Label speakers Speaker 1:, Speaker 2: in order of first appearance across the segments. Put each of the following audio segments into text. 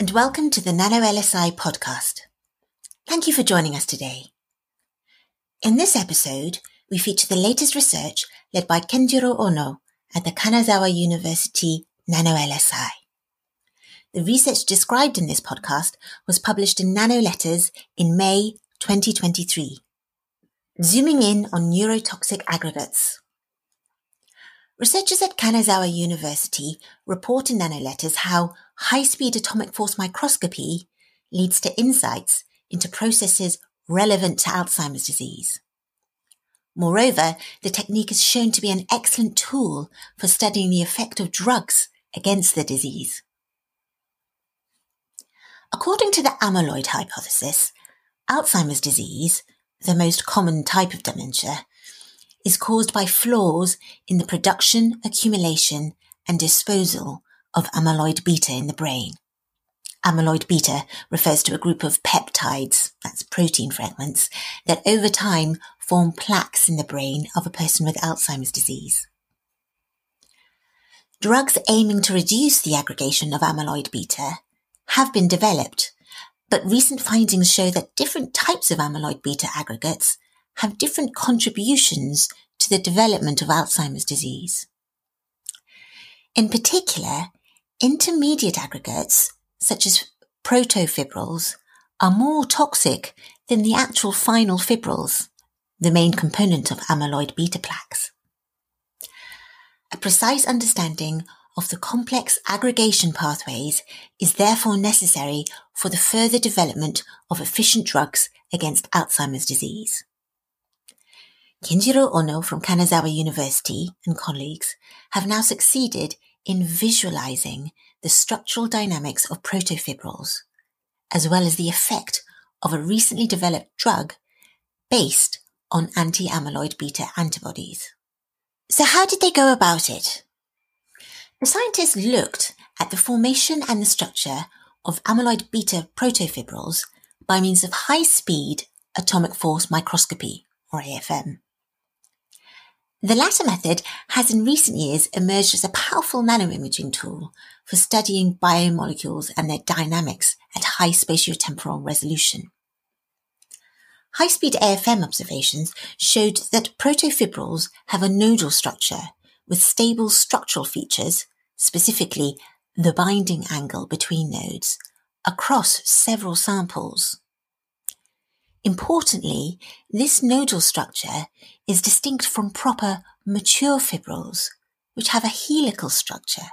Speaker 1: and welcome to the Nano LSI podcast. Thank you for joining us today. In this episode, we feature the latest research led by Kenjiro Ono at the Kanazawa University Nano LSI. The research described in this podcast was published in Nano Letters in May 2023. Zooming in on neurotoxic aggregates. Researchers at Kanazawa University report in Nano Letters how high-speed atomic force microscopy leads to insights into processes relevant to Alzheimer's disease. Moreover, the technique is shown to be an excellent tool for studying the effect of drugs against the disease. According to the amyloid hypothesis, Alzheimer's disease, the most common type of dementia, is caused by flaws in the production, accumulation, and disposal of amyloid beta in the brain. Amyloid beta refers to a group of peptides, that's protein fragments, that over time form plaques in the brain of a person with Alzheimer's disease. Drugs aiming to reduce the aggregation of amyloid beta have been developed, but recent findings show that different types of amyloid beta aggregates have different contributions to the development of Alzheimer's disease. In particular, intermediate aggregates, such as protofibrils, are more toxic than the actual final fibrils, the main component of amyloid beta plaques. A precise understanding of the complex aggregation pathways is therefore necessary for the further development of efficient drugs against Alzheimer's disease. Kenjiro Ono from Kanazawa University and colleagues have now succeeded in visualizing the structural dynamics of protofibrils, as well as the effect of a recently developed drug based on anti-amyloid beta antibodies. So how did they go about it? The scientists looked at the formation and the structure of amyloid beta protofibrils by means of high speed atomic force microscopy, or AFM. The latter method has in recent years emerged as a powerful nanoimaging tool for studying biomolecules and their dynamics at high spatiotemporal resolution. High-speed AFM observations showed that protofibrils have a nodal structure with stable structural features, specifically the binding angle between nodes, across several samples. Importantly, this nodal structure is distinct from proper mature fibrils, which have a helical structure.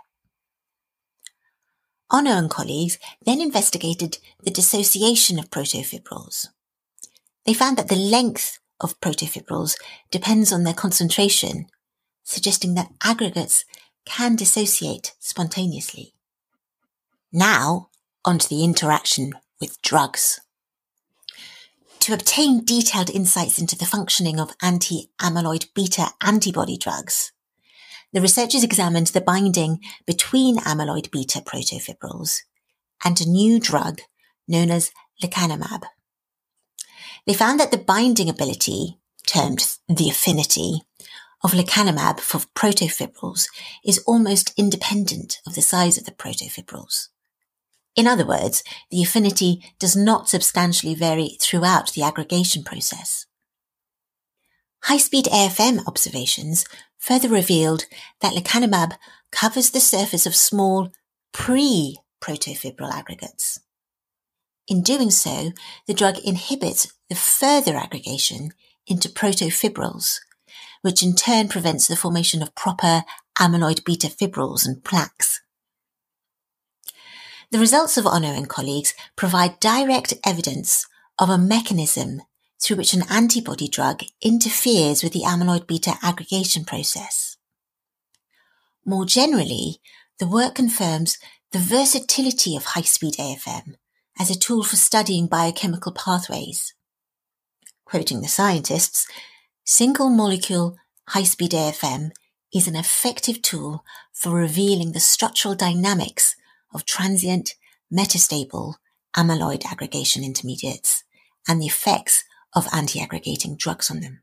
Speaker 1: Ono and colleagues then investigated the dissociation of protofibrils. They found that the length of protofibrils depends on their concentration, suggesting that aggregates can dissociate spontaneously. Now, onto the interaction with drugs. To obtain detailed insights into the functioning of anti-amyloid beta antibody drugs, the researchers examined the binding between amyloid beta protofibrils and a new drug known as lecanemab. They found that the binding ability, termed the affinity, of lecanemab for protofibrils is almost independent of the size of the protofibrils. In other words, the affinity does not substantially vary throughout the aggregation process. High-speed AFM observations further revealed that lecanemab covers the surface of small pre-protofibril aggregates. In doing so, the drug inhibits the further aggregation into protofibrils, which in turn prevents the formation of proper amyloid beta fibrils and plaques. The results of Ono and colleagues provide direct evidence of a mechanism through which an antibody drug interferes with the amyloid beta aggregation process. More generally, the work confirms the versatility of high-speed AFM as a tool for studying biochemical pathways. Quoting the scientists, single molecule high-speed AFM is an effective tool for revealing the structural dynamics of transient metastable amyloid aggregation intermediates and the effects of anti-aggregating drugs on them.